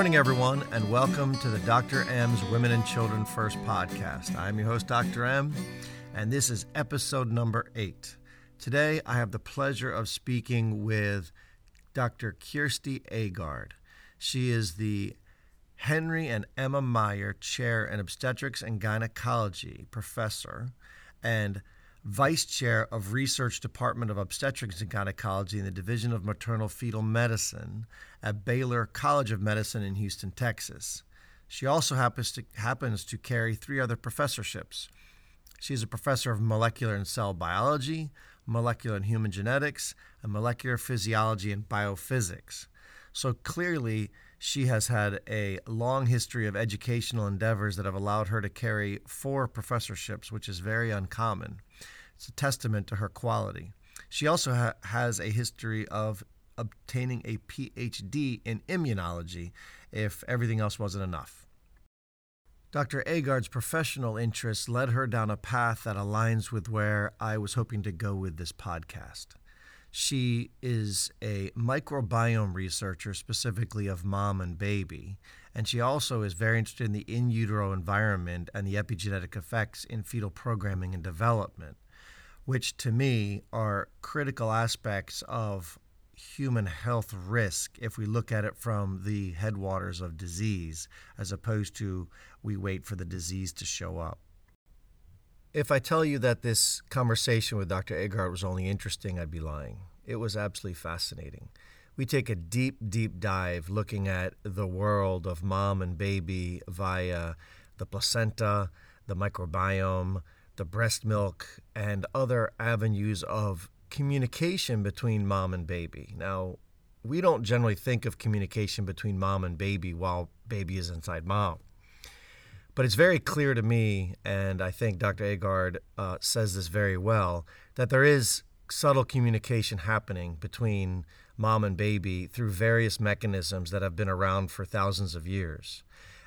morning, everyone, and welcome to the Dr. M's Women and Children First podcast. I'm your host, Dr. M, and this is episode number eight. Today, I have the pleasure of speaking with Dr. Kjersti Aagaard. She is the Henry and Emma Meyer Chair in Obstetrics and Gynecology professor and Vice Chair of Research Department of Obstetrics and Gynecology in the Division of Maternal Fetal Medicine at Baylor College of Medicine in Houston, Texas. She also happens to, happens to carry three other professorships. She is a professor of molecular and cell biology, molecular and human genetics, and molecular physiology and biophysics. So clearly, she has had a long history of educational endeavors that have allowed her to carry four professorships, which is very uncommon. It's a testament to her quality. She also ha- has a history of obtaining a PhD in immunology if everything else wasn't enough. Dr. Aagaard's professional interests led her down a path that aligns with where I was hoping to go with this podcast. She is a microbiome researcher, specifically of mom and baby, and she also is very interested in the in utero environment and the epigenetic effects in fetal programming and development, which to me are critical aspects of human health risk if we look at it from the headwaters of disease, as opposed to we wait for the disease to show up. If I tell you that this conversation with Dr. Aagaard was only interesting, I'd be lying. It was absolutely fascinating. We take a deep, deep dive looking at the world of mom and baby via the placenta, the microbiome, the breast milk, and other avenues of communication between mom and baby. Now, we don't generally think of communication between mom and baby while baby is inside mom. But it's very clear to me, and I think Dr. Aagaard uh, says this very well, that there is subtle communication happening between mom and baby through various mechanisms that have been around for thousands of years.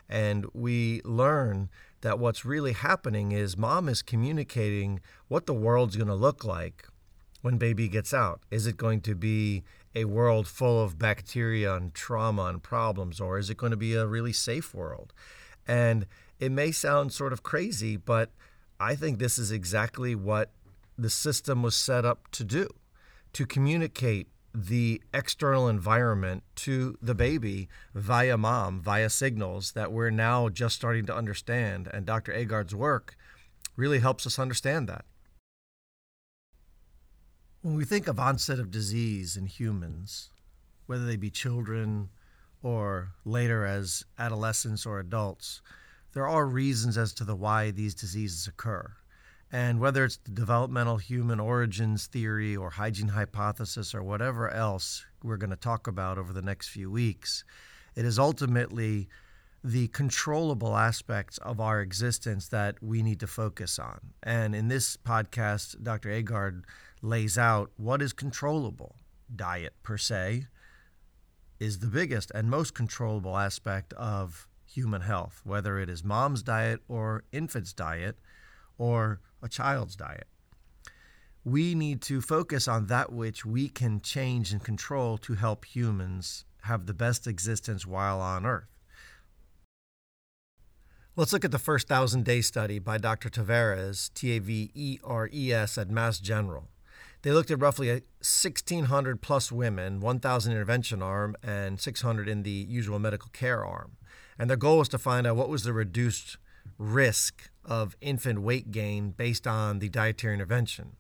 And we learn that what's really happening is mom is communicating what the world's going to look like when baby gets out. Is it going to be a world full of bacteria and trauma and problems, or is it going to be a really safe world? And it may sound sort of crazy, but I think this is exactly what the system was set up to do to communicate the external environment to the baby via mom, via signals that we're now just starting to understand. And Dr. Aagaard's work really helps us understand that. When we think of onset of disease in humans, whether they be children or later as adolescents or adults, there are reasons as to the why these diseases occur. And whether it's the developmental human origins theory or hygiene hypothesis or whatever else we're going to talk about over the next few weeks, it is ultimately the controllable aspects of our existence that we need to focus on. And in this podcast, Dr. Aagaard lays out what is controllable. Diet, per se, is the biggest and most controllable aspect of human health, whether it is mom's diet or infant's diet or a child's diet. We need to focus on that which we can change and control to help humans have the best existence while on Earth. Let's look at the first thousand day study by Dr. Taveres, T A V E R E S, at Mass General. They looked at roughly 1,600 plus women, 1,000 intervention arm, and 600 in the usual medical care arm. And their goal was to find out what was the reduced risk of infant weight gain based on the dietary intervention.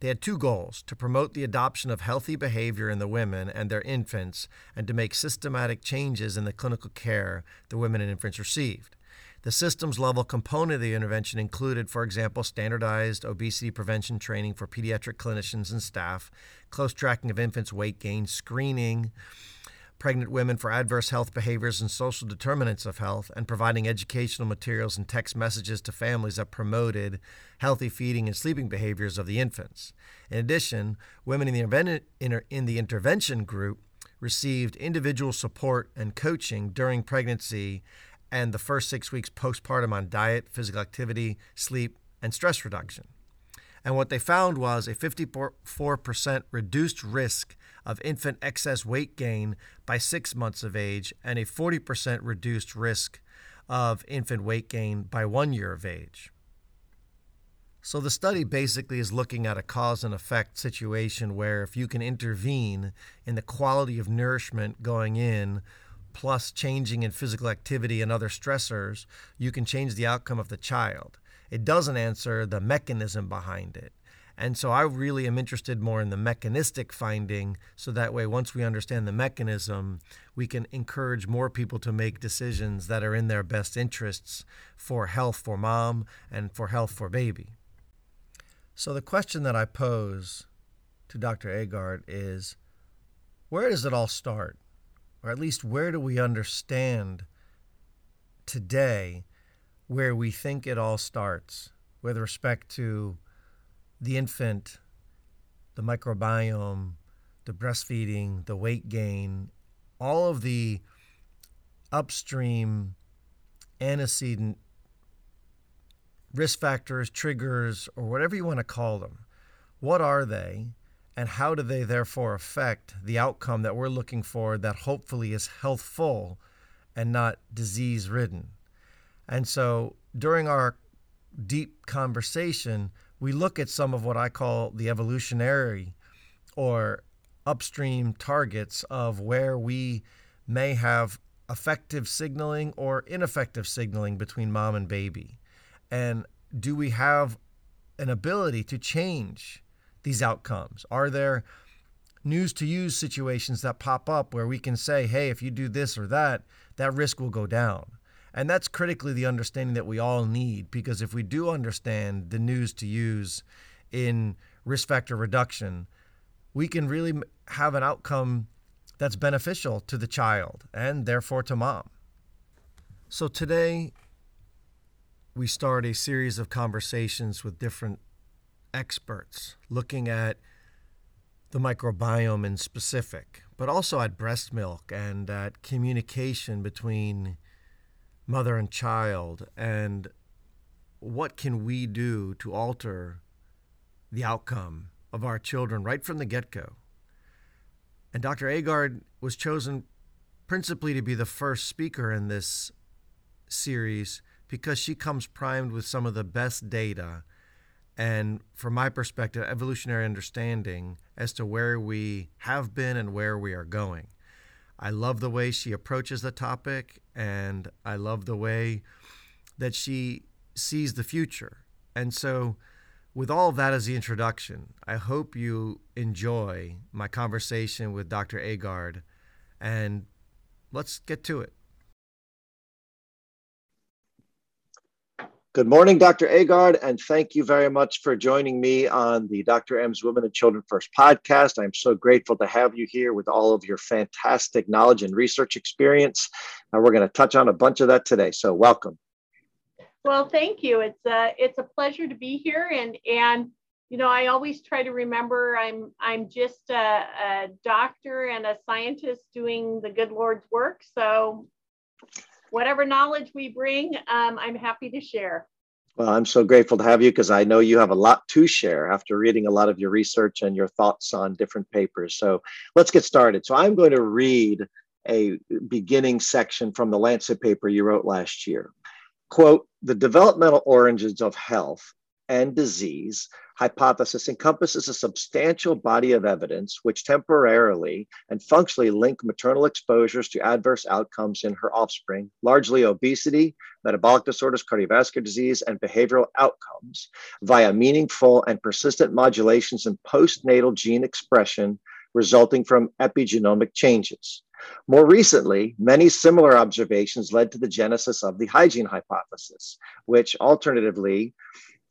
They had two goals to promote the adoption of healthy behavior in the women and their infants, and to make systematic changes in the clinical care the women and infants received. The systems level component of the intervention included, for example, standardized obesity prevention training for pediatric clinicians and staff, close tracking of infants' weight gain, screening pregnant women for adverse health behaviors and social determinants of health, and providing educational materials and text messages to families that promoted healthy feeding and sleeping behaviors of the infants. In addition, women in the, in the intervention group received individual support and coaching during pregnancy and the first six weeks postpartum on diet, physical activity, sleep, and stress reduction. And what they found was a 54% reduced risk of infant excess weight gain by six months of age and a 40% reduced risk of infant weight gain by one year of age. So, the study basically is looking at a cause and effect situation where if you can intervene in the quality of nourishment going in, plus changing in physical activity and other stressors, you can change the outcome of the child. It doesn't answer the mechanism behind it. And so I really am interested more in the mechanistic finding so that way, once we understand the mechanism, we can encourage more people to make decisions that are in their best interests for health for mom and for health for baby. So the question that I pose to Dr. Aagaard is where does it all start? Or at least where do we understand today where we think it all starts with respect to the infant, the microbiome, the breastfeeding, the weight gain, all of the upstream antecedent risk factors, triggers, or whatever you want to call them. What are they? And how do they therefore affect the outcome that we're looking for that hopefully is healthful and not disease ridden? And so during our deep conversation, we look at some of what I call the evolutionary or upstream targets of where we may have effective signaling or ineffective signaling between mom and baby. And do we have an ability to change these outcomes? Are there news to use situations that pop up where we can say, hey, if you do this or that, that risk will go down? And that's critically the understanding that we all need because if we do understand the news to use in risk factor reduction, we can really have an outcome that's beneficial to the child and therefore to mom. So today, we start a series of conversations with different experts looking at the microbiome in specific, but also at breast milk and at communication between mother and child and what can we do to alter the outcome of our children right from the get-go? And dr Aagaard was chosen principally to be the first speaker in this series because she comes primed with some of the best data and from my perspective evolutionary understanding as to where we have been and where we are going I love the way she approaches the topic, and I love the way that she sees the future. And so, with all that as the introduction, I hope you enjoy my conversation with Dr. Aagaard, and let's get to it. Good morning, Dr. Aagaard, and thank you very much for joining me on the Dr. M's Women and Children First podcast. I'm so grateful to have you here with all of your fantastic knowledge and research experience. And we're going to touch on a bunch of that today. So, welcome. Well, thank you. It's a it's a pleasure to be here, and and you know I always try to remember I'm I'm just a, a doctor and a scientist doing the good Lord's work. So whatever knowledge we bring, um, I'm happy to share. Well, I'm so grateful to have you because I know you have a lot to share after reading a lot of your research and your thoughts on different papers. So let's get started. So I'm going to read a beginning section from the Lancet paper you wrote last year. Quote, the developmental origins of health and disease hypothesis encompasses a substantial body of evidence which temporarily and functionally link maternal exposures to adverse outcomes in her offspring, largely obesity, metabolic disorders, cardiovascular disease, and behavioral outcomes via meaningful and persistent modulations in postnatal gene expression resulting from epigenomic changes. More recently, many similar observations led to the genesis of the hygiene hypothesis, which alternatively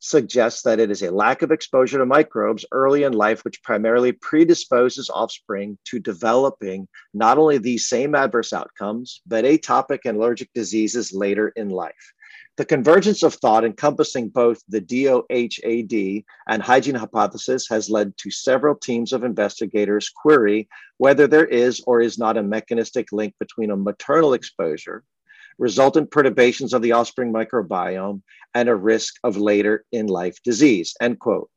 suggests that it is a lack of exposure to microbes early in life, which primarily predisposes offspring to developing not only these same adverse outcomes, but atopic and allergic diseases later in life. The convergence of thought encompassing both the DOHAD and hygiene hypothesis has led to several teams of investigators query whether there is or is not a mechanistic link between a maternal exposure resultant perturbations of the offspring microbiome, and a risk of later in life disease, end quote.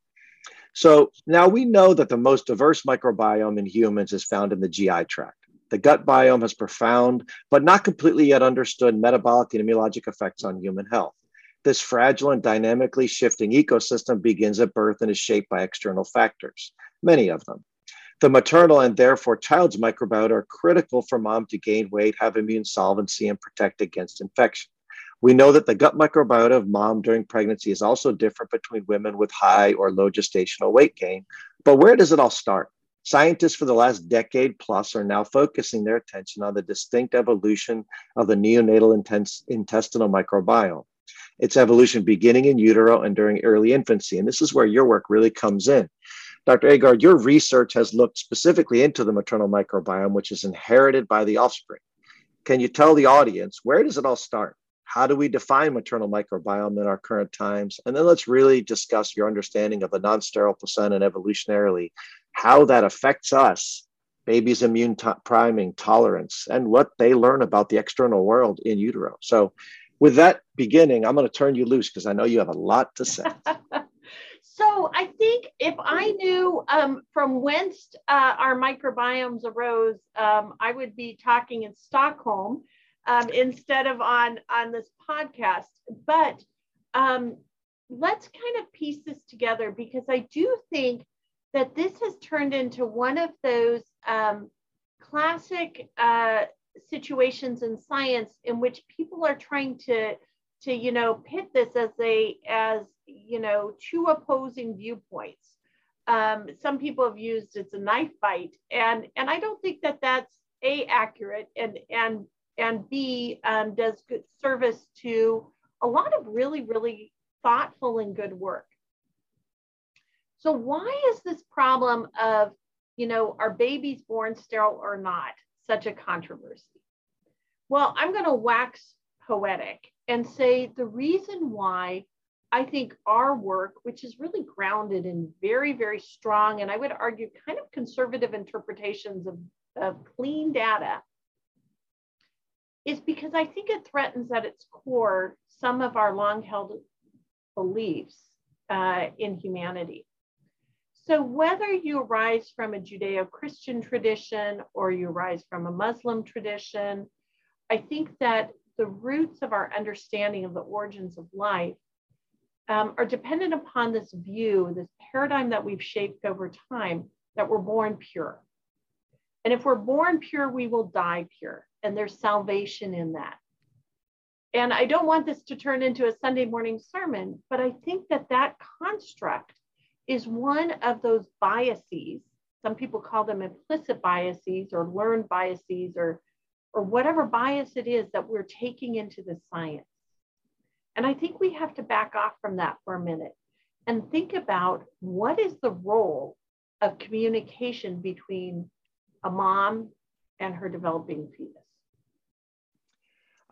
So now we know that the most diverse microbiome in humans is found in the GI tract. The gut biome has profound, but not completely yet understood metabolic and immunologic effects on human health. This fragile and dynamically shifting ecosystem begins at birth and is shaped by external factors, many of them. The maternal and therefore child's microbiota are critical for mom to gain weight, have immune solvency, and protect against infection. We know that the gut microbiota of mom during pregnancy is also different between women with high or low gestational weight gain. But where does it all start? Scientists for the last decade plus are now focusing their attention on the distinct evolution of the neonatal intestinal microbiome. Its evolution beginning in utero and during early infancy. And this is where your work really comes in. Dr. Aagaard, your research has looked specifically into the maternal microbiome, which is inherited by the offspring. Can you tell the audience where does it all start? How do we define maternal microbiome in our current times? And then let's really discuss your understanding of the non sterile placenta and evolutionarily how that affects us, baby's immune priming, tolerance, and what they learn about the external world in utero. So, with that beginning, I'm going to turn you loose because I know you have a lot to say. so, I think if I knew um, from whence uh, our microbiomes arose, um, I would be talking in Stockholm um, instead of on on this podcast. But um, let's kind of piece this together because I do think that this has turned into one of those um, classic uh, situations in science in which people are trying to to you know pit this as a as you know two opposing viewpoints um, some people have used it's a knife fight and and i don't think that that's a accurate and and and b um, does good service to a lot of really really thoughtful and good work so why is this problem of, you know, are babies born sterile or not such a controversy? Well, I'm going to wax poetic and say the reason why I think our work, which is really grounded in very, very strong, and I would argue kind of conservative interpretations of, of clean data, is because I think it threatens at its core some of our long held beliefs uh, in humanity. So, whether you arise from a Judeo Christian tradition or you arise from a Muslim tradition, I think that the roots of our understanding of the origins of life um, are dependent upon this view, this paradigm that we've shaped over time that we're born pure. And if we're born pure, we will die pure. And there's salvation in that. And I don't want this to turn into a Sunday morning sermon, but I think that that construct is one of those biases. Some people call them implicit biases or learned biases or, or whatever bias it is that we're taking into the science. And I think we have to back off from that for a minute and think about what is the role of communication between a mom and her developing fetus.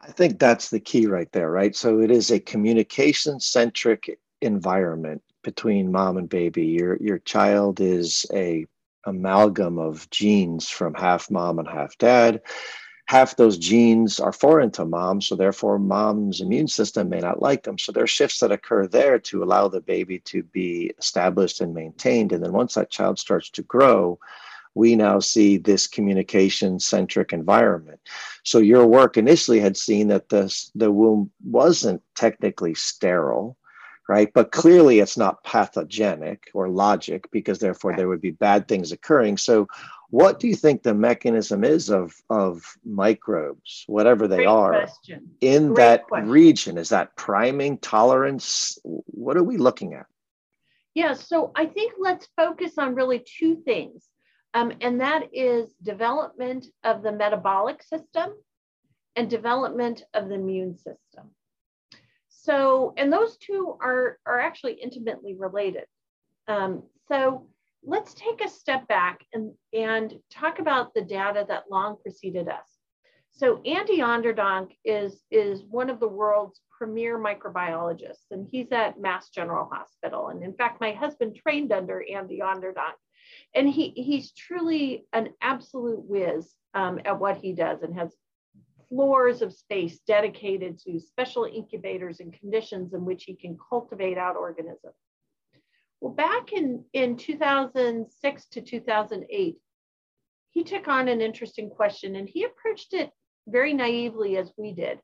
I think that's the key right there, right? So it is a communication centric environment between mom and baby. Your your child is a amalgam of genes from half mom and half dad. Half those genes are foreign to mom, so therefore mom's immune system may not like them. So there are shifts that occur there to allow the baby to be established and maintained. And then once that child starts to grow, we now see this communication centric environment. So your work initially had seen that this, the womb wasn't technically sterile right? But clearly it's not pathogenic or logic because therefore there would be bad things occurring. So what do you think the mechanism is of, of microbes, whatever they Great are, question. in Great that question. region? Is that priming, tolerance? What are we looking at? Yeah, so I think let's focus on really two things. Um, and that is development of the metabolic system and development of the immune system. So, and those two are, are actually intimately related. Um, so let's take a step back and, and talk about the data that long preceded us. So Andy Onderdonk is, is one of the world's premier microbiologists, and he's at Mass General Hospital. And in fact, my husband trained under Andy Onderdonk. And he, he's truly an absolute whiz um, at what he does and has floors of space dedicated to special incubators and conditions in which he can cultivate out organisms. Well, back in, in 2006 to 2008, he took on an interesting question and he approached it very naively as we did.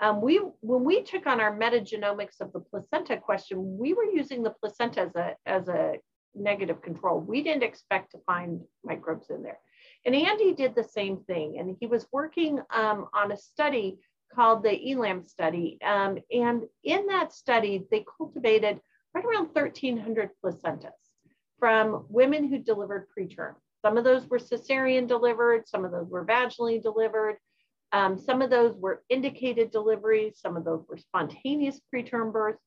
Um, we, when we took on our metagenomics of the placenta question, we were using the placenta as a, as a negative control. We didn't expect to find microbes in there. And Andy did the same thing. And he was working um, on a study called the ELGAN study. Um, and in that study, they cultivated right around 1,300 placentas from women who delivered preterm. Some of those were cesarean delivered, some of those were vaginally delivered. Um, some of those were indicated deliveries, some of those were spontaneous preterm births.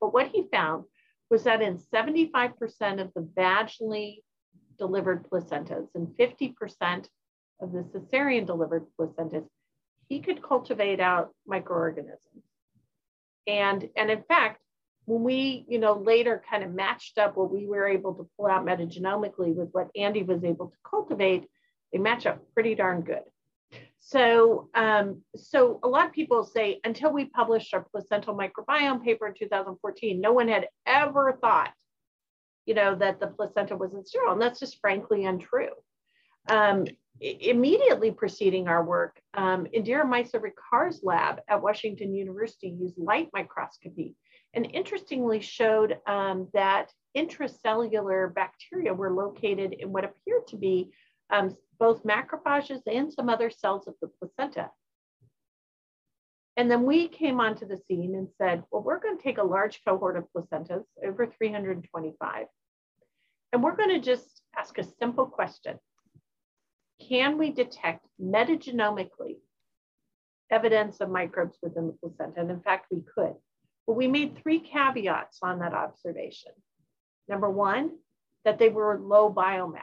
But what he found was that in 75% of the vaginally delivered placentas and 50% of the cesarean delivered placentas, he could cultivate out microorganisms. And, and in fact, when we, you know, later kind of matched up what we were able to pull out metagenomically with what Andy was able to cultivate, they match up pretty darn good. So, um, so a lot of people say until we published our placental microbiome paper in 2014, no one had ever thought, you know, that the placenta wasn't sterile, and that's just frankly untrue. Um, immediately preceding our work, um, Indira Mysorekar's lab at Washington University used light microscopy and interestingly showed um, that intracellular bacteria were located in what appeared to be um, both macrophages and some other cells of the placenta. And then we came onto the scene and said, well, we're going to take a large cohort of placentas, over 325, and we're going to just ask a simple question. Can we detect metagenomically evidence of microbes within the placenta? And in fact, we could. But we made three caveats on that observation. Number one, that they were low biomass.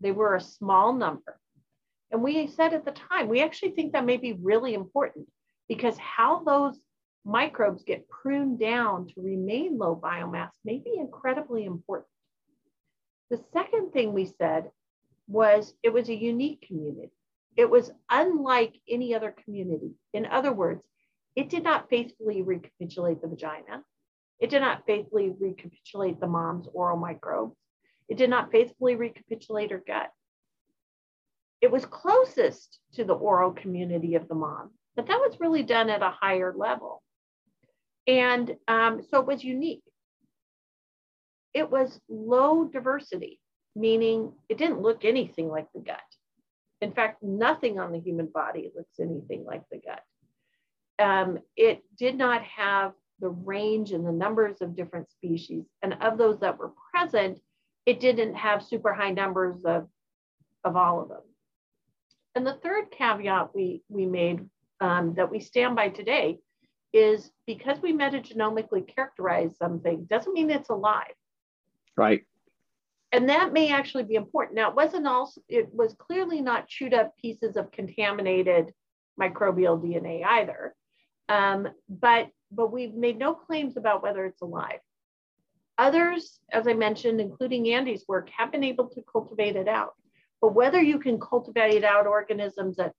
They were a small number. And we said at the time, we actually think that may be really important because how those microbes get pruned down to remain low biomass may be incredibly important. The second thing we said was it was a unique community. It was unlike any other community. In other words, it did not faithfully recapitulate the vagina. It did not faithfully recapitulate the mom's oral microbes. It did not faithfully recapitulate her gut. It was closest to the oral community of the mom, but that was really done at a higher level. And um, so it was unique. It was low diversity, meaning it didn't look anything like the gut. In fact, nothing on the human body looks anything like the gut. Um, it did not have the range and the numbers of different species. And of those that were present, it didn't have super high numbers of, of all of them. And the third caveat we, we made um, that we stand by today is because we metagenomically characterize something doesn't mean it's alive. Right. And that may actually be important. Now, it wasn't also, it was clearly not chewed up pieces of contaminated microbial DNA either. Um, but, but we've made no claims about whether it's alive. Others, as I mentioned, including Andy's work, have been able to cultivate it out. But whether you can cultivate it out organisms at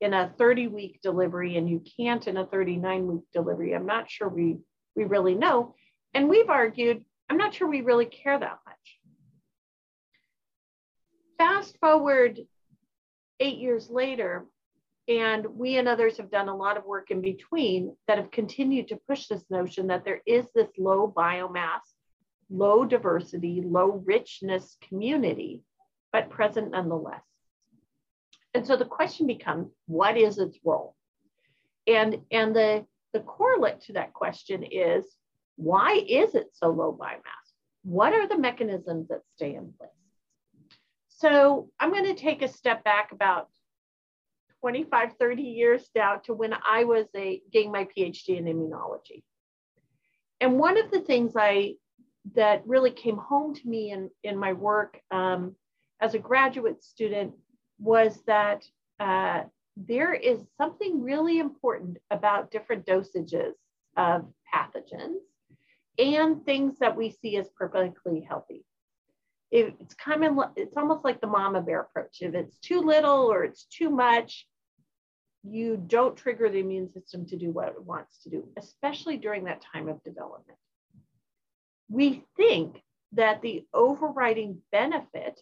in a 30 week delivery and you can't in a 39 week delivery, I'm not sure we, we really know. And we've argued, I'm not sure we really care that much. Fast forward eight years later, and we and others have done a lot of work in between that have continued to push this notion that there is this low biomass low diversity, low richness community, but present nonetheless. And so the question becomes, what is its role? And, and the, the correlate to that question is, why is it so low biomass? What are the mechanisms that stay in place? So I'm going to take a step back about 25, 30 years now to when I was a, getting my PhD in immunology. And one of the things I that really came home to me in, in my work um, as a graduate student was that uh, there is something really important about different dosages of pathogens and things that we see as perfectly healthy. It's of it's almost like the mama bear approach. If it's too little or it's too much, you don't trigger the immune system to do what it wants to do, especially during that time of development. we think that the overriding benefit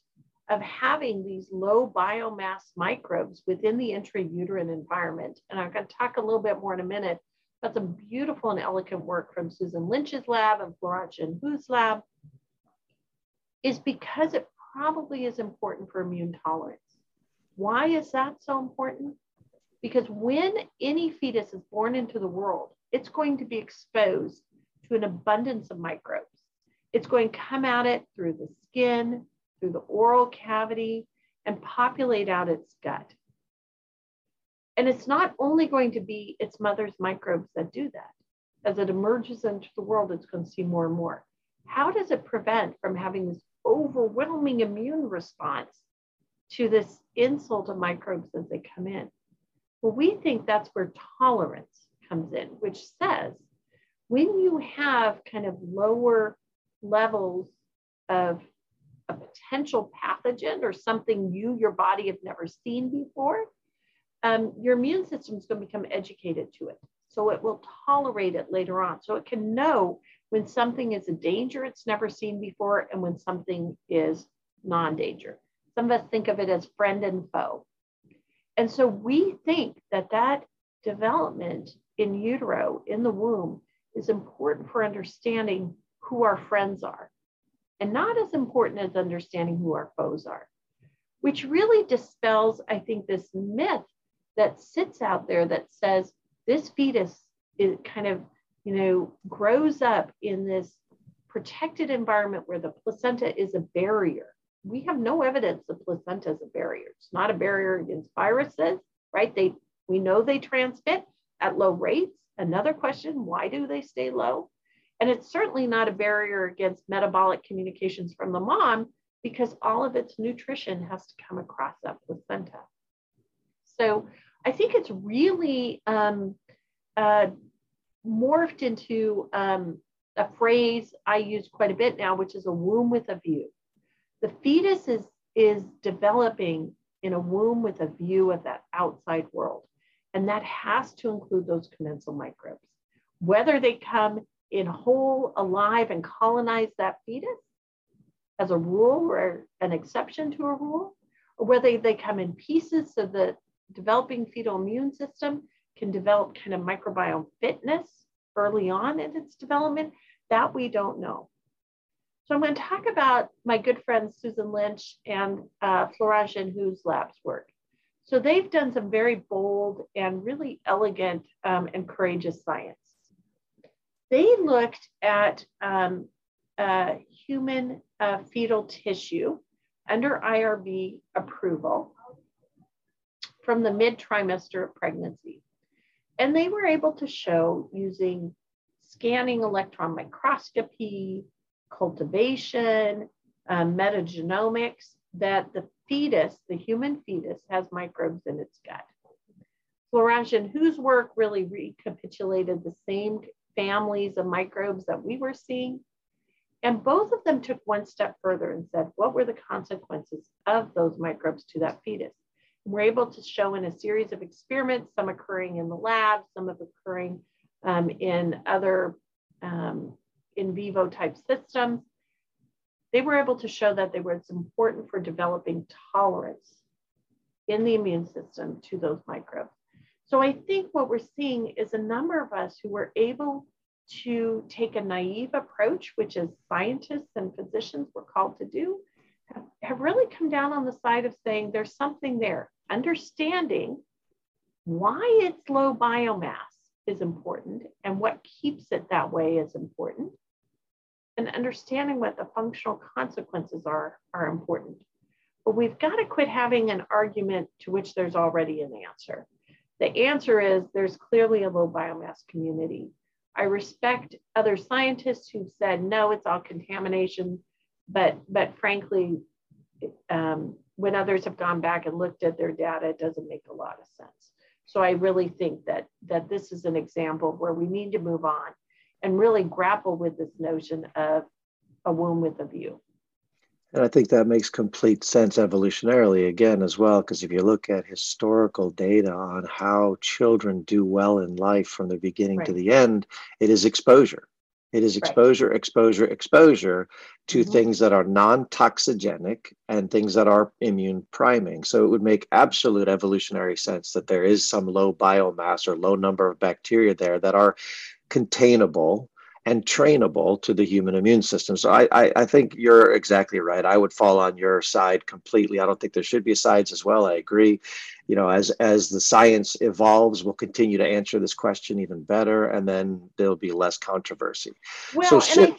of having these low biomass microbes within the intrauterine environment, and I'm going to talk a little bit more in a minute about some beautiful and elegant work from Susan Lynch's lab and Florent Hu's lab, is because it probably is important for immune tolerance. Why is that so important? Because when any fetus is born into the world, it's going to be exposed to an abundance of microbes. It's going to come at it through the skin, through the oral cavity, and populate out its gut. And it's not only going to be its mother's microbes that do that. As it emerges into the world, it's going to see more and more. How does it prevent from having this overwhelming immune response to this insult of microbes as they come in? Well, we think that's where tolerance comes in, which says when you have kind of lower levels of a potential pathogen or something you, your body, have never seen before, um, your immune system is going to become educated to it. So it will tolerate it later on. So it can know when something is a danger it's never seen before and when something is non danger. Some of us think of it as friend and foe. And so we think that that development in utero, in the womb, is important for understanding who our friends are and not as important as understanding who our foes are, which really dispels, I think, this myth that sits out there that says this fetus is kind of, you know, grows up in this protected environment where the placenta is a barrier. We have no evidence the placenta is a barrier. It's not a barrier against viruses, right? They we know they transmit at low rates. Another question, why do they stay low? And it's certainly not a barrier against metabolic communications from the mom because all of its nutrition has to come across that placenta. So I think it's really um, uh, morphed into um, a phrase I use quite a bit now, which is a womb with a view. The fetus is, is developing in a womb with a view of that outside world. And that has to include those commensal microbes. Whether they come in whole, alive, and colonize that fetus as a rule or an exception to a rule, or whether they come in pieces so that developing fetal immune system can develop kind of microbiome fitness early on in its development, that we don't know. So I'm going to talk about my good friends Susan Lynch and uh, Florent Ginhoux's lab's work. So they've done some very bold and really elegant um, and courageous science. They looked at um, uh, human uh, fetal tissue under IRB approval from the mid trimester of pregnancy. And they were able to show using scanning electron microscopy, cultivation, um, metagenomics, that the fetus, the human fetus, has microbes in its gut. Florent whose work really recapitulated the same families of microbes that we were seeing. And both of them took one step further and said, what were the consequences of those microbes to that fetus? we're able to show in a series of experiments, some occurring in the lab, some of occurring um, in other um, in vivo type systems. They were able to show that they were important for developing tolerance in the immune system to those microbes. So I think what we're seeing is a number of us who were able to take a naive approach, which is scientists and physicians were called to do, have, have really come down on the side of saying there's something there understanding why it's low biomass is important and what keeps it that way is important and understanding what the functional consequences are are important. But we've got to quit having an argument to which there's already an answer. The answer is there's clearly a low biomass community. I respect other scientists who've said no it's all contamination. But but frankly um, when others have gone back and looked at their data, it doesn't make a lot of sense. So I really think that, that this is an example where we need to move on and really grapple with this notion of a womb with a view. And I think that makes complete sense evolutionarily again as well, because if you look at historical data on how children do well in life from the beginning right. to the end, it is exposure. It is exposure, right. exposure, exposure to mm-hmm. things that are non toxigenic and things that are immune priming. So it would make absolute evolutionary sense that there is some low biomass or low number of bacteria there that are containable and trainable to the human immune system. So I, I, I, think you're exactly right. I would fall on your side completely. I don't think there should be sides as well. I agree. You know, as as the science evolves, we'll continue to answer this question even better, and then there'll be less controversy. Well, so, and,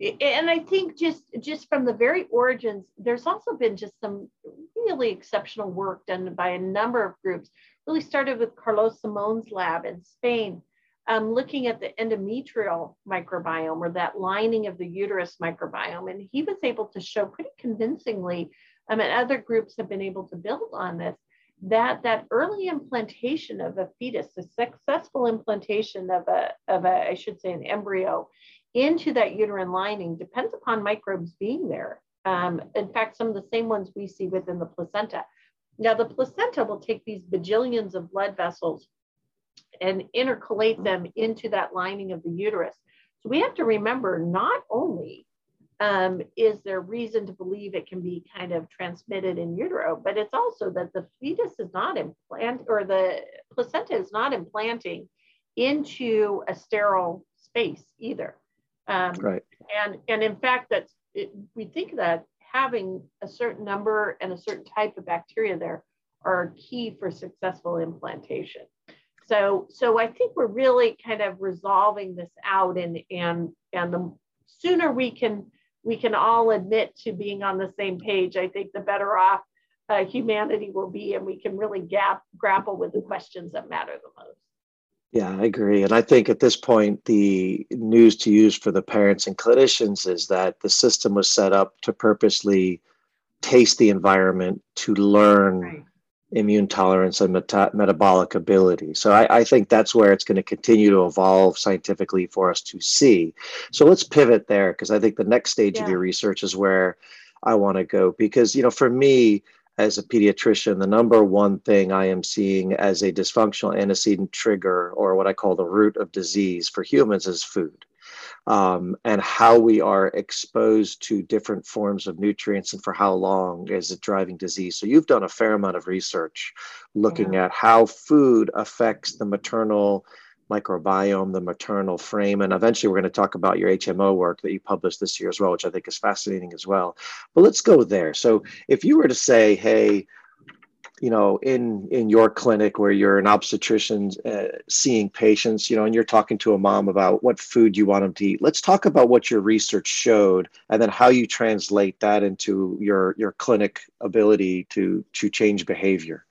I, and I think just just from the very origins, there's also been just some really exceptional work done by a number of groups. Really started with Carlos Simon's lab in Spain um, looking at the endometrial microbiome or that lining of the uterus microbiome. And he was able to show pretty convincingly, um, and other groups have been able to build on this, that that early implantation of a fetus, a successful implantation of a, of a, I should say, an embryo into that uterine lining depends upon microbes being there. Um, in fact, some of the same ones we see within the placenta. Now, the placenta will take these bajillions of blood vessels and intercalate them into that lining of the uterus. So we have to remember not only um, is there reason to believe it can be kind of transmitted in utero, but it's also that the fetus is not implant or the placenta is not implanting into a sterile space either. Um, right. And and in fact, that's it, we think that having a certain number and a certain type of bacteria there are key for successful implantation so so i think we're really kind of resolving this out and and and the sooner we can we can all admit to being on the same page i think the better off uh, humanity will be and we can really gap, grapple with the questions that matter the most. Yeah i agree. And i think at this point the news to use for the parents and clinicians is that the system was set up to purposely taste the environment to learn right immune tolerance and meta- metabolic ability. So I, I, think that's where it's going to continue to evolve scientifically for us to see. So let's pivot there because I think the next stage yeah. of your research is where I want to go. Because, you know, for me, as a pediatrician, the number one thing I am seeing as a dysfunctional antecedent trigger, or what I call the root of disease for humans, is food um, and how we are exposed to different forms of nutrients and for how long is it driving disease. So you've done a fair amount of research looking yeah. at how food affects the maternal microbiome, the maternal frame, and eventually we're going to talk about your HMO work that you published this year as well, which I think is fascinating as well. But let's go there. So if you were to say, hey, you know in in your clinic where you're an obstetrician uh, seeing patients you know and you're talking to a mom about what food you want them to eat let's talk about what your research showed and then how you translate that into your your clinic ability to to change behavior.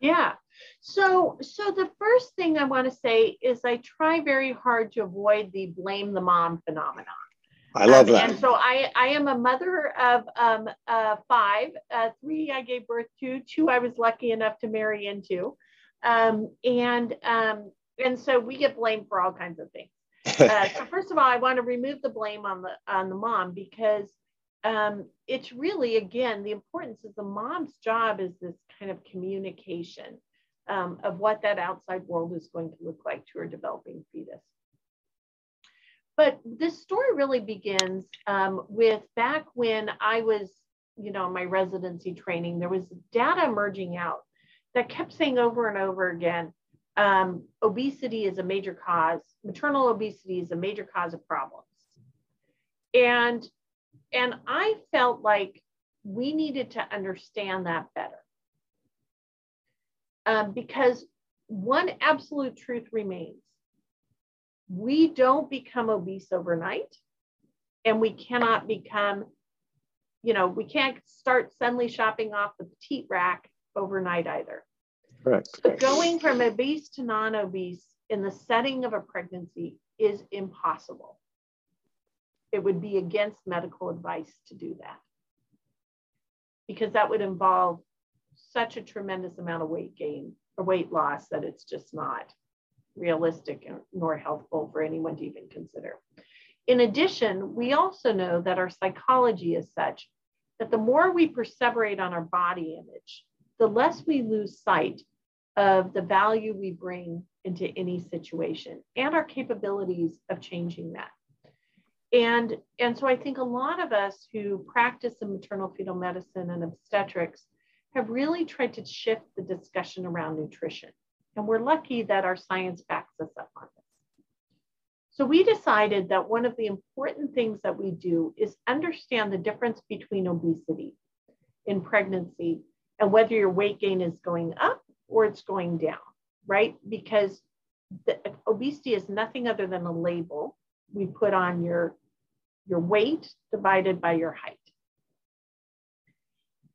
Yeah. So so the first thing i want to say is i try very hard to avoid the blame the mom phenomenon I love um, that. And so I, I am a mother of um, uh, five. Uh, three I gave birth to. Two I was lucky enough to marry into, um, and um, and so we get blamed for all kinds of things. Uh, so first of all, I want to remove the blame on the on the mom because um, it's really again the importance of the mom's job is this kind of communication um, of what that outside world is going to look like to her developing fetus. But this story really begins um, with back when I was, you know, my residency training, there was data emerging out that kept saying over and over again um, obesity is a major cause, maternal obesity is a major cause of problems. And, and I felt like we needed to understand that better. Um, because one absolute truth remains we don't become obese overnight and we cannot become you know we can't start suddenly shopping off the petite rack overnight either. Correct. So going from obese to non-obese in the setting of a pregnancy is impossible. It would be against medical advice to do that. Because that would involve such a tremendous amount of weight gain or weight loss that it's just not realistic nor helpful for anyone to even consider. In addition, we also know that our psychology is such that the more we perseverate on our body image, the less we lose sight of the value we bring into any situation and our capabilities of changing that. And, and so I think a lot of us who practice in maternal fetal medicine and obstetrics have really tried to shift the discussion around nutrition. And we're lucky that our science backs us up on this. So we decided that one of the important things that we do is understand the difference between obesity in pregnancy and whether your weight gain is going up or it's going down, right? Because the, obesity is nothing other than a label we put on your, your weight divided by your height.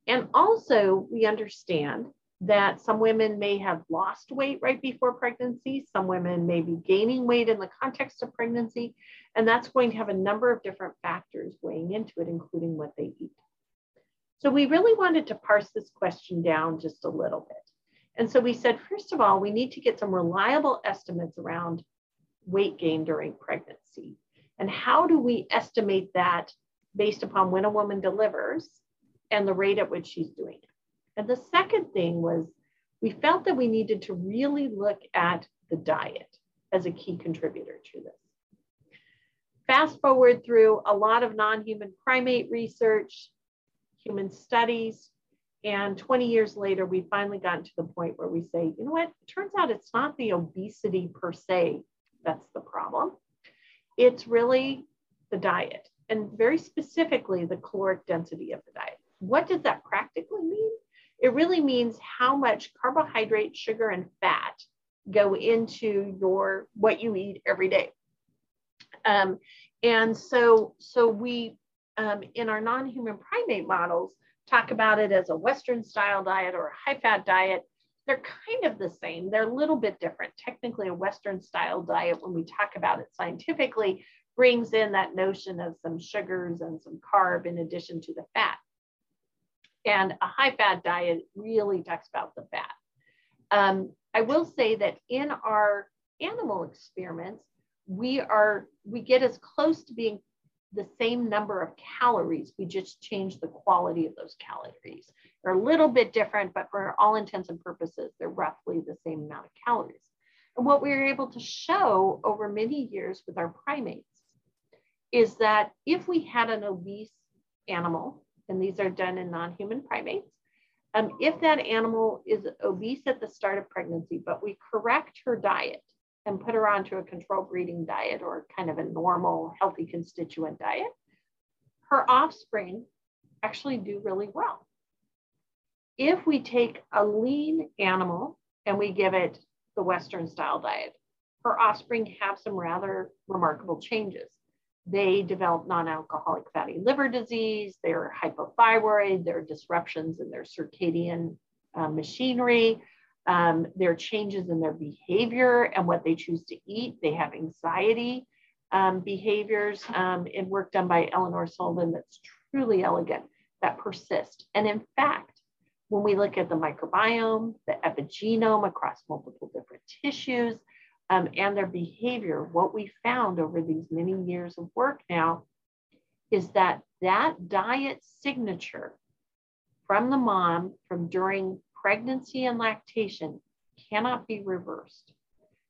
And also, we understand that some women may have lost weight right before pregnancy. Some women may be gaining weight in the context of pregnancy. And that's going to have a number of different factors weighing into it, including what they eat. So we really wanted to parse this question down just a little bit. And so we said, first of all, we need to get some reliable estimates around weight gain during pregnancy. And how do we estimate that based upon when a woman delivers and the rate at which she's doing it? And the second thing was we felt that we needed to really look at the diet as a key contributor to this. Fast forward through a lot of non human primate research, human studies, and 20 years later, we finally gotten to the point where we say, you know what, it turns out it's not the obesity per se that's the problem. It's really the diet, and very specifically, the caloric density of the diet. What does that practically mean? It really means how much carbohydrate, sugar, and fat go into your what you eat every day. Um, and so, so we um, in our non-human primate models talk about it as a Western style diet or a high fat diet. They're kind of the same. They're a little bit different. Technically, a Western style diet, when we talk about it scientifically, brings in that notion of some sugars and some carb in addition to the fat. And a high fat diet really talks about the fat. Um, I will say that in our animal experiments, we are we get as close to being the same number of calories. We just change the quality of those calories. They're a little bit different, but for all intents and purposes, they're roughly the same amount of calories. And what we were able to show over many years with our primates is that if we had an obese animal, and these are done in non-human primates, um, if that animal is obese at the start of pregnancy, but we correct her diet, and put her onto a control breeding diet or kind of a normal healthy constituent diet, her offspring actually do really well. If we take a lean animal and we give it the Western style diet, her offspring have some rather remarkable changes. They develop non alcoholic fatty liver disease, they're hypothyroid, there are disruptions in their circadian uh, machinery, um, there are changes in their behavior and what they choose to eat. They have anxiety um, behaviors um, in work done by Elinor Sullivan that's truly elegant that persist. And in fact, when we look at the microbiome, the epigenome across multiple different tissues, um, and their behavior, what we found over these many years of work now is that that diet signature from the mom from during pregnancy and lactation cannot be reversed.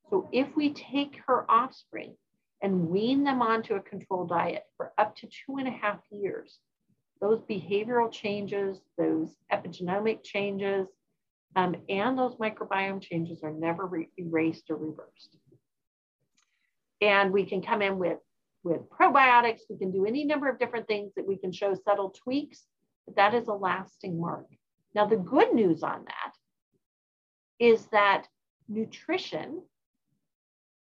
So if we take her offspring and wean them onto a controlled diet for up to two and a half years, those behavioral changes, those epigenomic changes, um, and those microbiome changes are never erased or reversed. And we can come in with, with probiotics, we can do any number of different things that we can show subtle tweaks, but that is a lasting mark. Now, the good news on that is that nutrition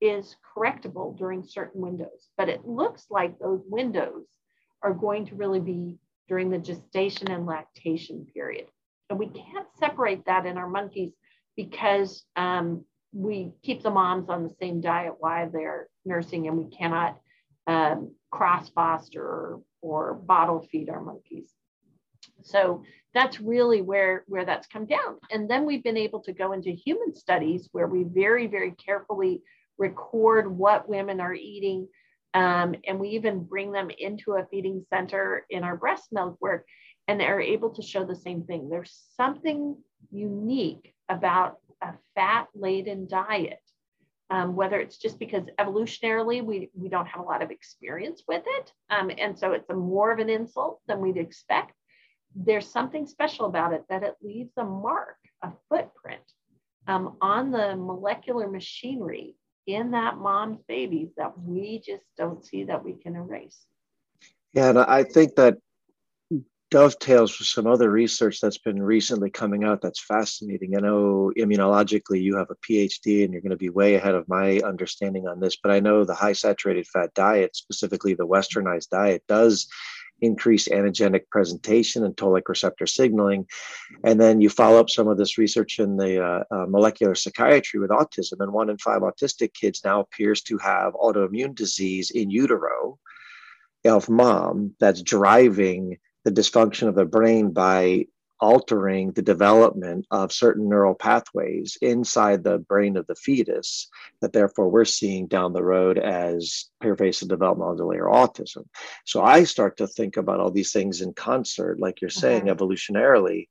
is correctable during certain windows, but it looks like those windows are going to really be during the gestation and lactation period. And we can't separate that in our monkeys because um, we keep the moms on the same diet while they're nursing, and we cannot um, cross foster or, or bottle feed our monkeys. So that's really where, where that's come down. And then we've been able to go into human studies where we very, very carefully record what women are eating. Um, and we even bring them into a feeding center in our breast milk work and they're able to show the same thing. There's something unique about a fat laden diet um, whether it's just because evolutionarily we, we don't have a lot of experience with it. Um, and so it's a more of an insult than we'd expect. There's something special about it that it leaves a mark, a footprint um, on the molecular machinery in that mom's babies that we just don't see that we can erase. Yeah, and I think that dovetails with some other research that's been recently coming out that's fascinating. I know immunologically you have a PhD and you're going to be way ahead of my understanding on this, but I know the high saturated fat diet, specifically the westernized diet, does increase antigenic presentation and toll-like receptor signaling. And then you follow up some of this research in the uh, uh, molecular psychiatry with autism, and one in five autistic kids now appears to have autoimmune disease in utero of mom that's driving the dysfunction of the brain by altering the development of certain neural pathways inside the brain of the fetus that therefore we're seeing down the road as pervasive developmental delay or autism. So I start to think about all these things in concert, like you're saying, mm-hmm. evolutionarily.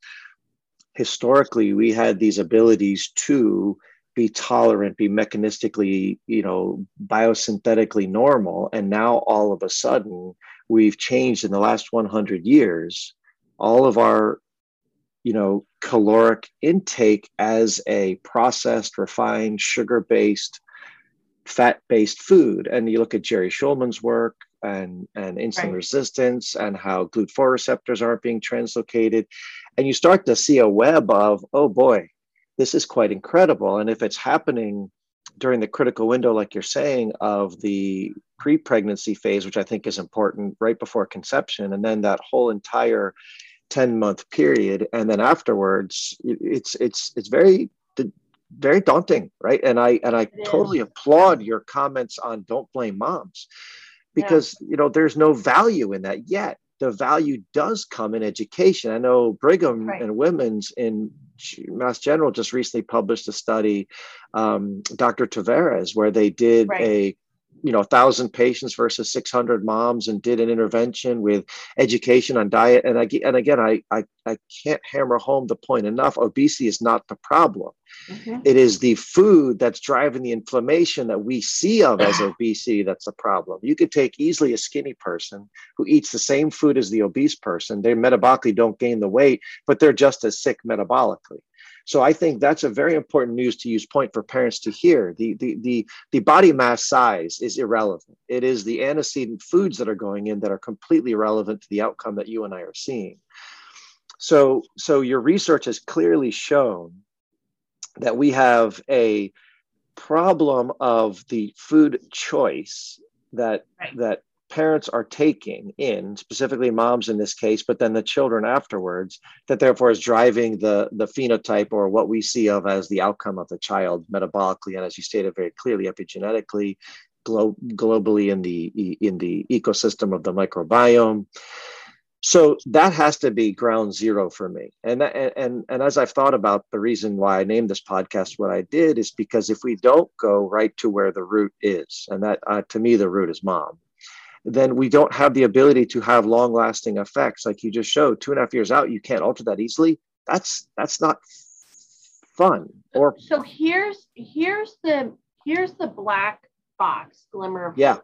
Historically, we had these abilities to be tolerant, be mechanistically, you know, biosynthetically normal. And now all of a sudden, we've changed in the last 100 years all of our you know caloric intake as a processed refined sugar based fat based food. And you look at Jerry Shulman's work and and insulin right. resistance and how glut4 receptors aren't being translocated. And you start to see a web of oh boy this is quite incredible. And if it's happening during the critical window, like you're saying, of the pre pregnancy phase, which I think is important right before conception, and then that whole entire 10 month period. And then afterwards, it's, it's, it's very, very daunting, right? And I, and I totally applaud your comments on don't blame moms because, yeah. you know, there's no value in that yet the value does come in education. I know Brigham right. and Women's in Mass General just recently published a study, um, Dr. Tavares, where they did right. a you know, thousand patients versus 600 moms and did an intervention with education on diet. And I, and again, I, I, I can't hammer home the point enough. Obesity is not the problem. Mm-hmm. It is the food that's driving the inflammation that we see of as obesity that's the problem. You could take easily a skinny person who eats the same food as the obese person. They metabolically don't gain the weight, but they're just as sick metabolically. So I think that's a very important news to use point for parents to hear. The, the, the, the body mass size is irrelevant. It is the antecedent foods that are going in that are completely relevant to the outcome that you and I are seeing. So, so your research has clearly shown that we have a problem of the food choice that right. that parents are taking in, specifically moms in this case, but then the children afterwards, that therefore is driving the, the phenotype or what we see of as the outcome of the child metabolically and as you stated very clearly, epigenetically, glo- globally in the in the ecosystem of the microbiome. So that has to be ground zero for me. And, and, and as I've thought about the reason why I named this podcast what I did is because if we don't go right to where the root is, and that uh, to me, the root is mom, then we don't have the ability to have long lasting effects like you just showed. Two and a half years out you can't alter that easily. That's that's not fun or so here's here's the here's the black box glimmer of yeah.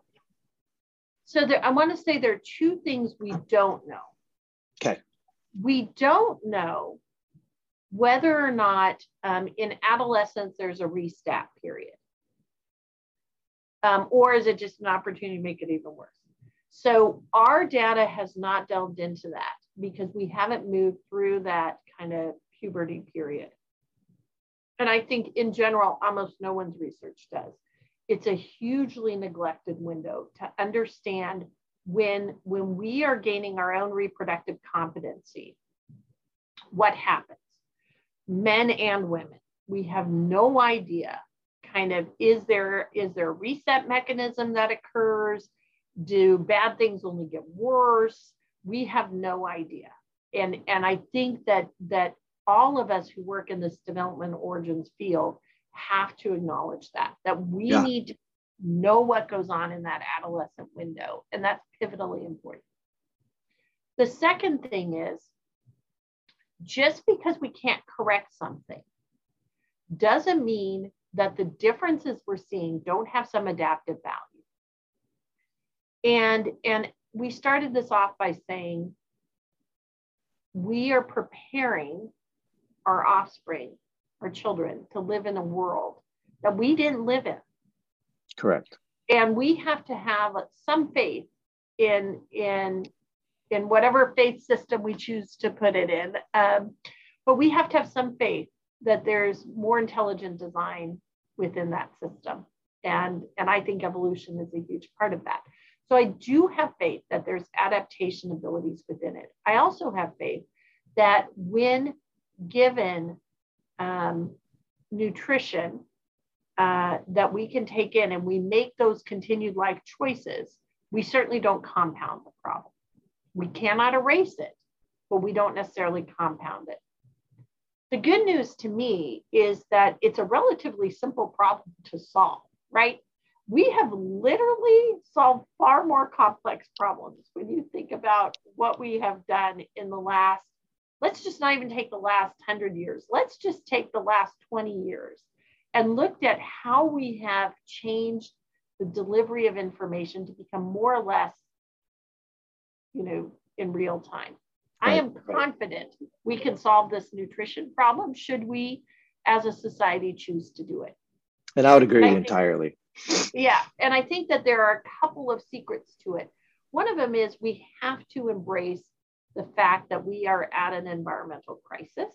So there i want to say there are two things we don't know. Okay. We don't know whether or not um, in adolescence there's a restat period um, or is it just an opportunity to make it even worse so our data has not delved into that because we haven't moved through that kind of puberty period. And I think in general, almost no one's research does. It's a hugely neglected window to understand when, when we are gaining our own reproductive competency, what happens? Men and women, we have no idea kind of is there is there a reset mechanism that occurs do bad things only get worse? We have no idea. And, and I think that, that all of us who work in this development origins field have to acknowledge that, that we yeah. need to know what goes on in that adolescent window. And that's pivotally important. The second thing is just because we can't correct something doesn't mean that the differences we're seeing don't have some adaptive value. And, and we started this off by saying we are preparing our offspring, our children, to live in a world that we didn't live in. Correct. And we have to have some faith in in in whatever faith system we choose to put it in. Um, but we have to have some faith that there's more intelligent design within that system. And, and I think evolution is a huge part of that. So I do have faith that there's adaptation abilities within it. I also have faith that when given um, nutrition uh, that we can take in and we make those continued life choices, we certainly don't compound the problem. We cannot erase it, but we don't necessarily compound it. The good news to me is that it's a relatively simple problem to solve, right? We have literally solved far more complex problems when you think about what we have done in the last, let's just not even take the last 100 years, let's just take the last 20 years and looked at how we have changed the delivery of information to become more or less, you know, in real time. I am confident we can solve this nutrition problem should we, as a society, choose to do it. And I would agree I entirely. Yeah. And I think that there are a couple of secrets to it. One of them is we have to embrace the fact that we are at an environmental crisis.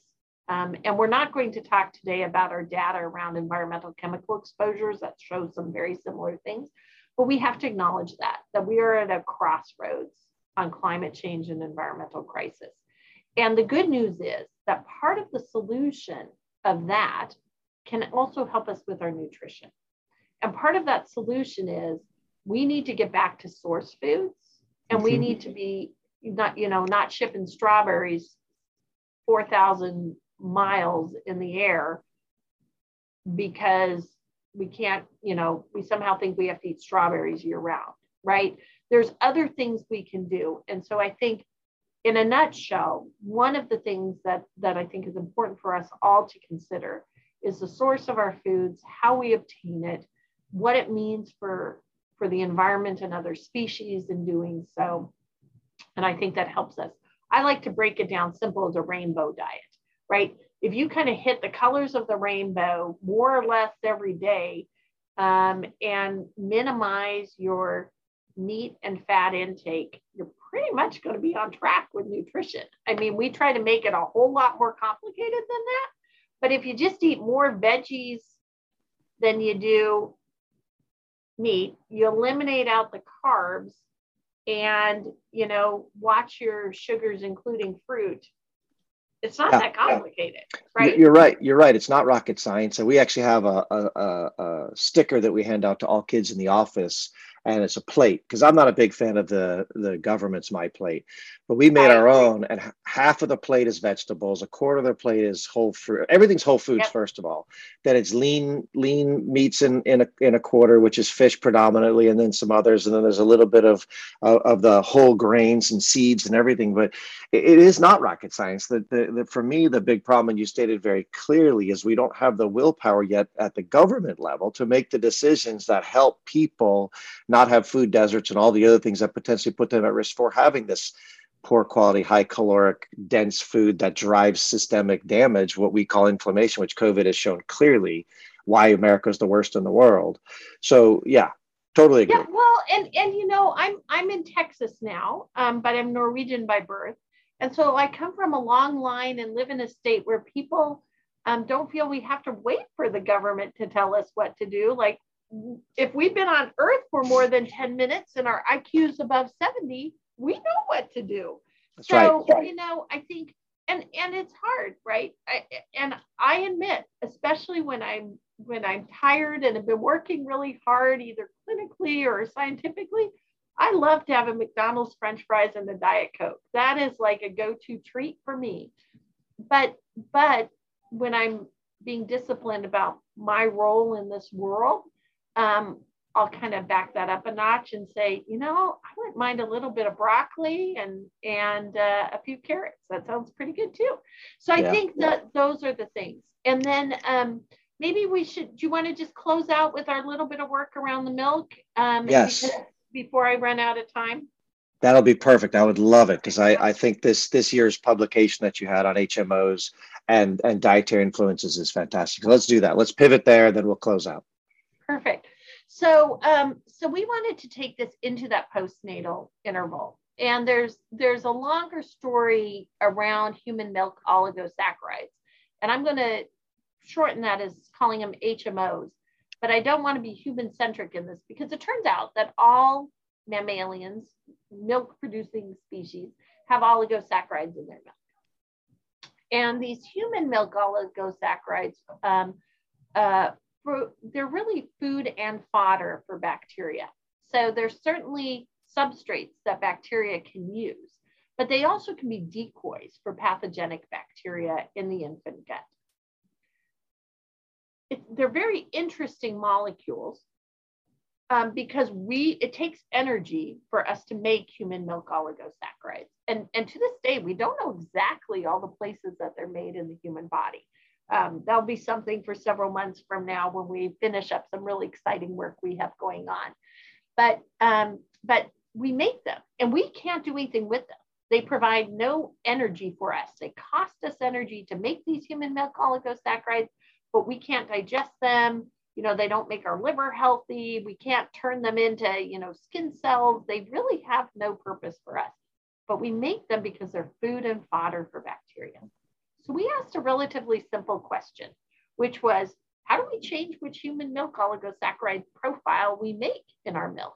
Um, and we're not going to talk today about our data around environmental chemical exposures that shows some very similar things, but we have to acknowledge that, that we are at a crossroads on climate change and environmental crisis. And the good news is that part of the solution of that can also help us with our nutrition. And part of that solution is we need to get back to source foods and we mm-hmm. need to be not, you know, not shipping strawberries 4,000 miles in the air because we can't, you know, we somehow think we have to eat strawberries year round, right? there's other things we can do. And so I think in a nutshell, one of the things that, that I think is important for us all to consider is the source of our foods, how we obtain it, what it means for, for the environment and other species in doing so. And I think that helps us. I like to break it down simple as a rainbow diet, right? If you kind of hit the colors of the rainbow more or less every day um, and minimize your meat and fat intake, you're pretty much going to be on track with nutrition. I mean, we try to make it a whole lot more complicated than that. But if you just eat more veggies than you do meat, you eliminate out the carbs and, you know, watch your sugars, including fruit. It's not yeah. that complicated, right? You're right. You're right. It's not rocket science. And we actually have a, a, a sticker that we hand out to all kids in the office and it's a plate because I'm not a big fan of the the government's my plate, but we made our own, and half of the plate is vegetables, a quarter of the plate is whole fruit. Everything's whole foods yep. first of all. Then it's lean lean meats in in a in a quarter, which is fish predominantly, and then some others, and then there's a little bit of uh, of the whole grains and seeds and everything. But it, it is not rocket science. That the, the, for me the big problem, and you stated very clearly, is we don't have the willpower yet at the government level to make the decisions that help people not have food deserts and all the other things that potentially put them at risk for having this poor quality, high caloric, dense food that drives systemic damage, what we call inflammation, which COVID has shown clearly why America is the worst in the world. So yeah, totally agree. Yeah, well, and and you know, I'm I'm in Texas now, um, but I'm Norwegian by birth, and so I come from a long line and live in a state where people um, don't feel we have to wait for the government to tell us what to do. Like if we've been on earth for more than 10 minutes and our IQ is above 70, we know what to do. That's so, right. you know, I think, and, and it's hard, right? I, and I admit, especially when I'm, when I'm tired and have been working really hard, either clinically or scientifically, I love to have a McDonald's French fries and a Diet Coke. That is like a go-to treat for me. But, but when I'm being disciplined about my role in this world, um, I'll kind of back that up a notch and say, you know, I wouldn't mind a little bit of broccoli and and uh, a few carrots. That sounds pretty good too. So I yeah, think that those are the things. And then um, maybe we should, do you want to just close out with our little bit of work around the milk? Um, yes. Before I run out of time? That'll be perfect. I would love it because I, I think this this year's publication that you had on HMOs and and dietary influences is fantastic. So let's do that. Let's pivot there, then we'll close out. Perfect. So um, so we wanted to take this into that postnatal interval. And there's there's a longer story around human milk oligosaccharides. And I'm going to shorten that as calling them HMOs. But I don't want to be human centric in this because it turns out that all mammalians, milk producing species, have oligosaccharides in their milk. And these human milk oligosaccharides, um, uh, they're really food and fodder for bacteria. So there's certainly substrates that bacteria can use, but they also can be decoys for pathogenic bacteria in the infant gut. It, they're very interesting molecules um, because we it takes energy for us to make human milk oligosaccharides. And and to this day we don't know exactly all the places that they're made in the human body um, that'll be something for several months from now when we finish up some really exciting work we have going on but um, but we make them and we can't do anything with them they provide no energy for us they cost us energy to make these human milk oligosaccharides but we can't digest them. You know, they don't make our liver healthy. We can't turn them into, you know, skin cells. They really have no purpose for us. But we make them because they're food and fodder for bacteria. So we asked a relatively simple question, which was how do we change which human milk oligosaccharide profile we make in our milk?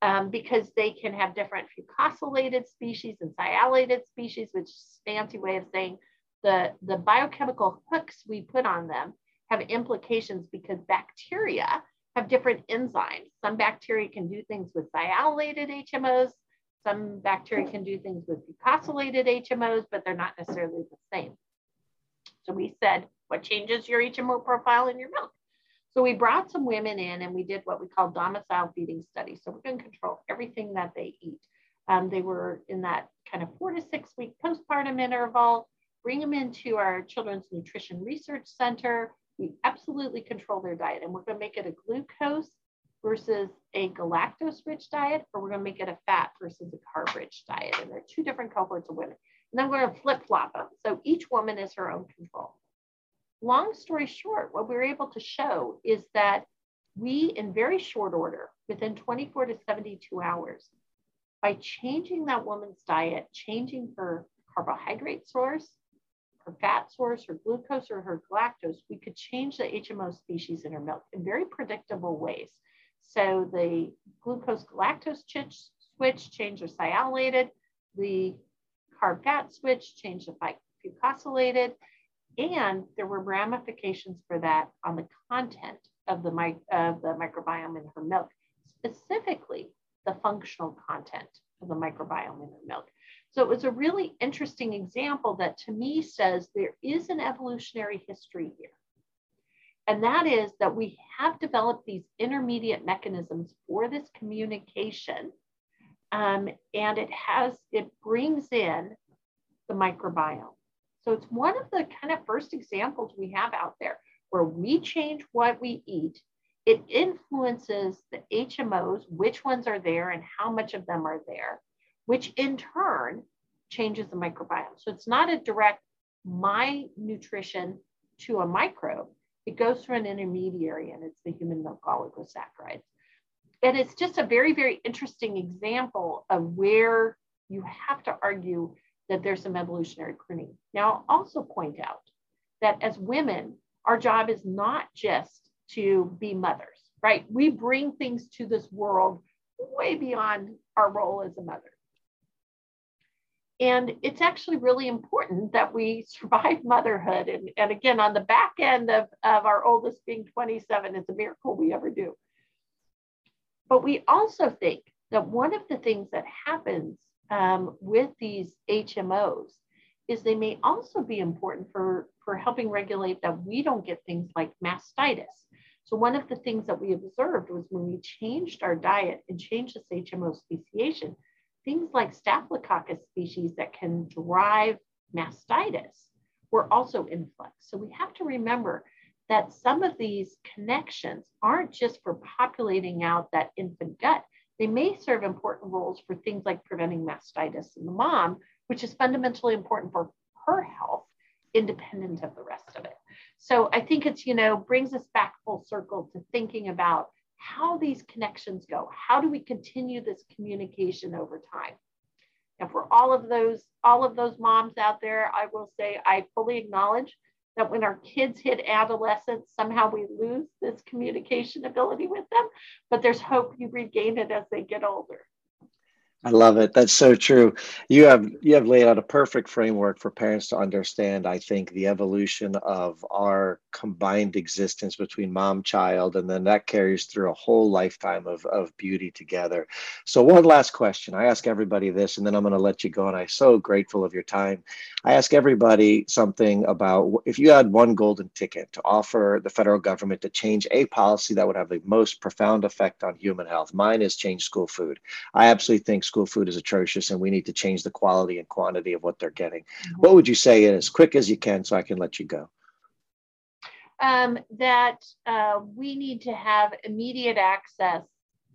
Um, because they can have different fucosylated species and sialylated species, which is fancy way of saying the, the biochemical hooks we put on them have implications because bacteria have different enzymes. Some bacteria can do things with sialylated HMOs. Some bacteria can do things with fucosylated HMOs, but they're not necessarily the same. So we said, what changes your HMO profile in your milk? So we brought some women in and we did what we call domicile feeding studies. So we're going to control everything that they eat. Um, they were in that kind of four to six week postpartum interval, bring them into our Children's Nutrition Research Center, we absolutely control their diet and we're going to make it a glucose versus a galactose rich diet, or we're going to make it a fat versus a carb rich diet. And there are two different cohorts of women. And we're going to flip flop them. So each woman is her own control. Long story short, what we were able to show is that we, in very short order, within 24 to 72 hours, by changing that woman's diet, changing her carbohydrate source, her fat source, her glucose, or her galactose, we could change the HMO species in her milk in very predictable ways. So the glucose galactose switch changed the sialylated, the carb fat switch change the fucosylated, and there were ramifications for that on the content of the, of the microbiome in her milk, specifically the functional content of the microbiome in her milk. So it was a really interesting example that to me says there is an evolutionary history here. And that is that we have developed these intermediate mechanisms for this communication. Um, and it has, it brings in the microbiome. So it's one of the kind of first examples we have out there where we change what we eat. It influences the HMOs, which ones are there and how much of them are there which in turn changes the microbiome. So it's not a direct my nutrition to a microbe. It goes through an intermediary and it's the human milk oligosaccharides. And it's just a very, very interesting example of where you have to argue that there's some evolutionary pruning. Now, I'll also point out that as women, our job is not just to be mothers, right? We bring things to this world way beyond our role as a mother. And it's actually really important that we survive motherhood. And, and again, on the back end of, of our oldest being 27, it's a miracle we ever do. But we also think that one of the things that happens um, with these HMOs is they may also be important for, for helping regulate that we don't get things like mastitis. So one of the things that we observed was when we changed our diet and changed this HMO speciation, things like Staphylococcus species that can drive mastitis were also influx. So we have to remember that some of these connections aren't just for populating out that infant gut. They may serve important roles for things like preventing mastitis in the mom, which is fundamentally important for her health, independent of the rest of it. So I think it's, you know, brings us back full circle to thinking about how these connections go. How do we continue this communication over time? And for all of those, all of those moms out there, I will say I fully acknowledge that when our kids hit adolescence, somehow we lose this communication ability with them, but there's hope you regain it as they get older. I love it. That's so true. You have you have laid out a perfect framework for parents to understand. I think the evolution of our combined existence between mom child, and then that carries through a whole lifetime of of beauty together. So one last question. I ask everybody this, and then I'm going to let you go. And I'm so grateful of your time. I ask everybody something about if you had one golden ticket to offer the federal government to change a policy that would have the most profound effect on human health. Mine is change school food. I absolutely think school food is atrocious and we need to change the quality and quantity of what they're getting. Mm-hmm. What would you say in as quick as you can so I can let you go? Um, that uh, we need to have immediate access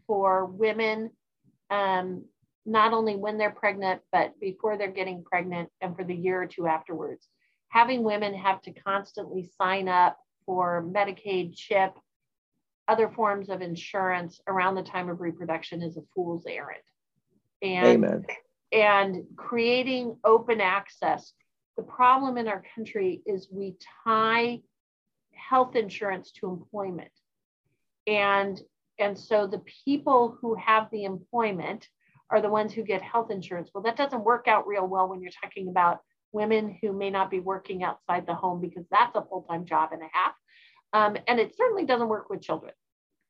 for women, um, not only when they're pregnant, but before they're getting pregnant and for the year or two afterwards. Having women have to constantly sign up for Medicaid, CHIP, other forms of insurance around the time of reproduction is a fool's errand and Amen. and creating open access. The problem in our country is we tie health insurance to employment. And and so the people who have the employment are the ones who get health insurance. Well, that doesn't work out real well when you're talking about women who may not be working outside the home because that's a full-time job and a half. Um, and it certainly doesn't work with children.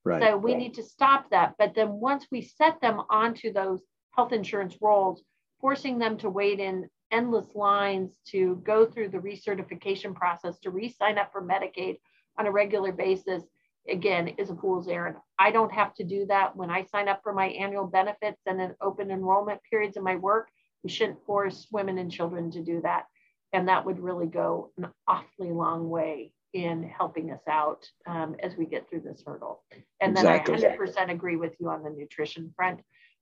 Right, so we right. need to stop that. But then once we set them onto those health insurance rolls, forcing them to wait in endless lines to go through the recertification process to re-sign up for Medicaid on a regular basis, again, is a fool's errand. I don't have to do that when I sign up for my annual benefits and an open enrollment periods in my work. We shouldn't force women and children to do that. And that would really go an awfully long way in helping us out um, as we get through this hurdle. And exactly. then I 100% agree with you on the nutrition front.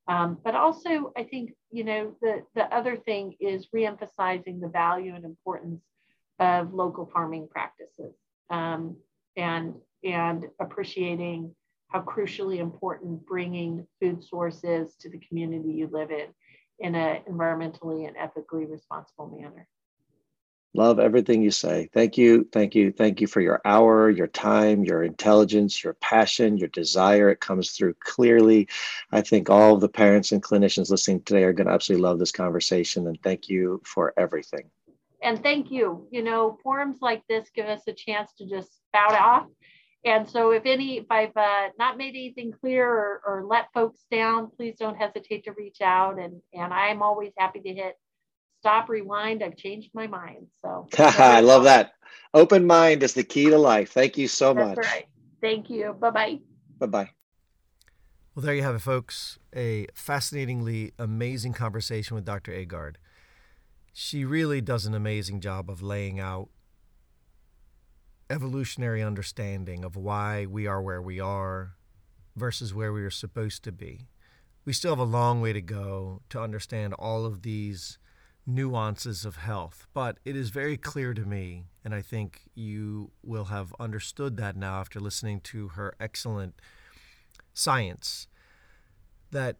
Um, but also, I think, you know, the, the other thing is reemphasizing the value and importance of local farming practices um, and, and appreciating how crucially important bringing food sources to the community you live in in an environmentally and ethically responsible manner. Love everything you say. Thank you. Thank you. Thank you for your hour, your time, your intelligence, your passion, your desire. It comes through clearly. I think all of the parents and clinicians listening today are going to absolutely love this conversation. And thank you for everything. And thank you. You know, forums like this give us a chance to just spout off. And so, if any, if I've uh, not made anything clear or, or let folks down, please don't hesitate to reach out. And, and I'm always happy to hit stop, rewind. I've changed my mind. So I love that. Open mind is the key to life. Thank you so That's much. Right. Thank you. Bye bye. Bye bye. Well, there you have it, folks. A fascinatingly amazing conversation with Dr. Aagaard. She really does an amazing job of laying out evolutionary understanding of why we are where we are versus where we are supposed to be. We still have a long way to go to understand all of these nuances of health. But it is very clear to me, and I think you will have understood that now after listening to her excellent science, that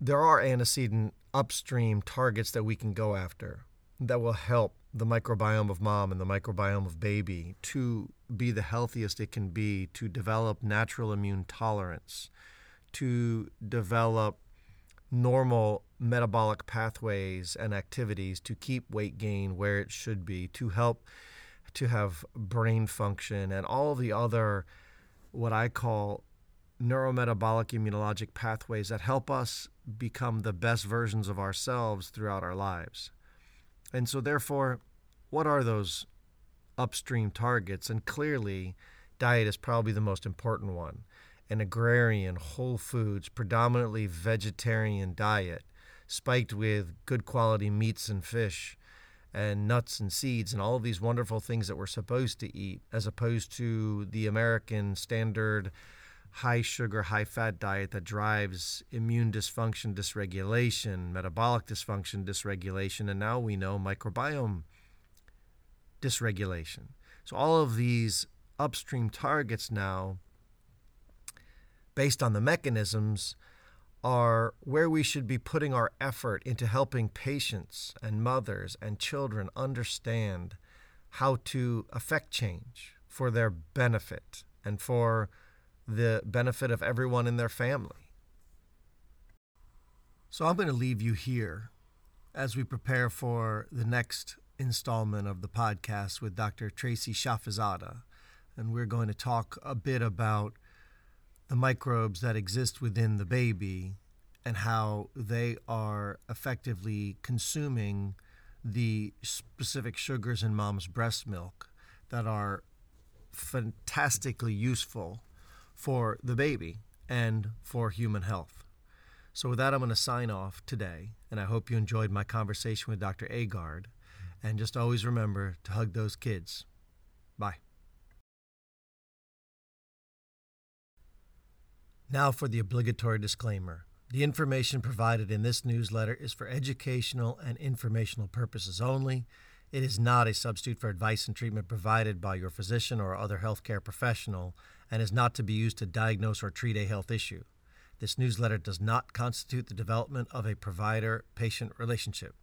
there are antecedent upstream targets that we can go after that will help the microbiome of mom and the microbiome of baby to be the healthiest it can be, to develop natural immune tolerance, to develop normal metabolic pathways and activities to keep weight gain where it should be, to help to have brain function and all the other what I call neurometabolic immunologic pathways that help us become the best versions of ourselves throughout our lives. And so therefore, what are those upstream targets? And clearly, diet is probably the most important one an agrarian, whole foods, predominantly vegetarian diet, spiked with good quality meats and fish, and nuts and seeds and all of these wonderful things that we're supposed to eat, as opposed to the American standard high sugar, high fat diet that drives immune dysfunction, dysregulation, metabolic dysfunction, dysregulation, and now we know microbiome dysregulation. So, all of these upstream targets now, based on the mechanisms, are where we should be putting our effort into helping patients and mothers and children understand how to affect change for their benefit and for the benefit of everyone in their family. So I'm going to leave you here as we prepare for the next installment of the podcast with Dr. Tracy Shafizadeh. And we're going to talk a bit about the microbes that exist within the baby and how they are effectively consuming the specific sugars in mom's breast milk that are fantastically useful for the baby and for human health. So, with that, I'm going to sign off today, and I hope you enjoyed my conversation with Dr. Aagaard. And just always remember to hug those kids. Bye. Now for the obligatory disclaimer. The information provided in this newsletter is for educational and informational purposes only. It is not a substitute for advice and treatment provided by your physician or other healthcare professional and is not to be used to diagnose or treat a health issue. This newsletter does not constitute the development of a provider patient relationship.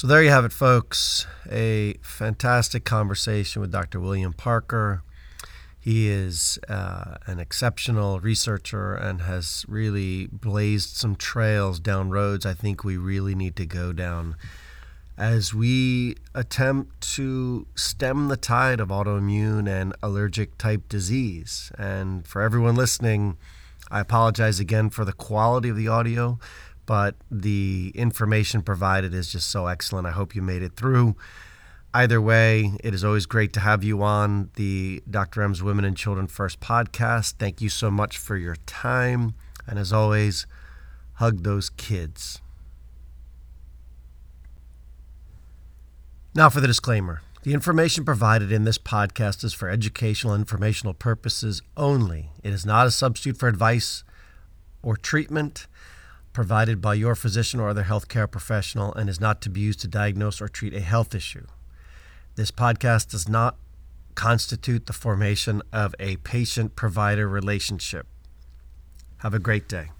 So there you have it, folks. A fantastic conversation with Dr. William Parker. He is uh, an exceptional researcher and has really blazed some trails down roads I think we really need to go down as we attempt to stem the tide of autoimmune and allergic type disease. And for everyone listening, I apologize again for the quality of the audio but the information provided is just so excellent. I hope you made it through. Either way, it is always great to have you on the Dr. M's Women and Children First podcast. Thank you so much for your time. And as always, hug those kids. Now for the disclaimer. The information provided in this podcast is for educational and informational purposes only. It is not a substitute for advice or treatment provided by your physician or other healthcare professional and is not to be used to diagnose or treat a health issue. This podcast does not constitute the formation of a patient provider relationship. Have a great day.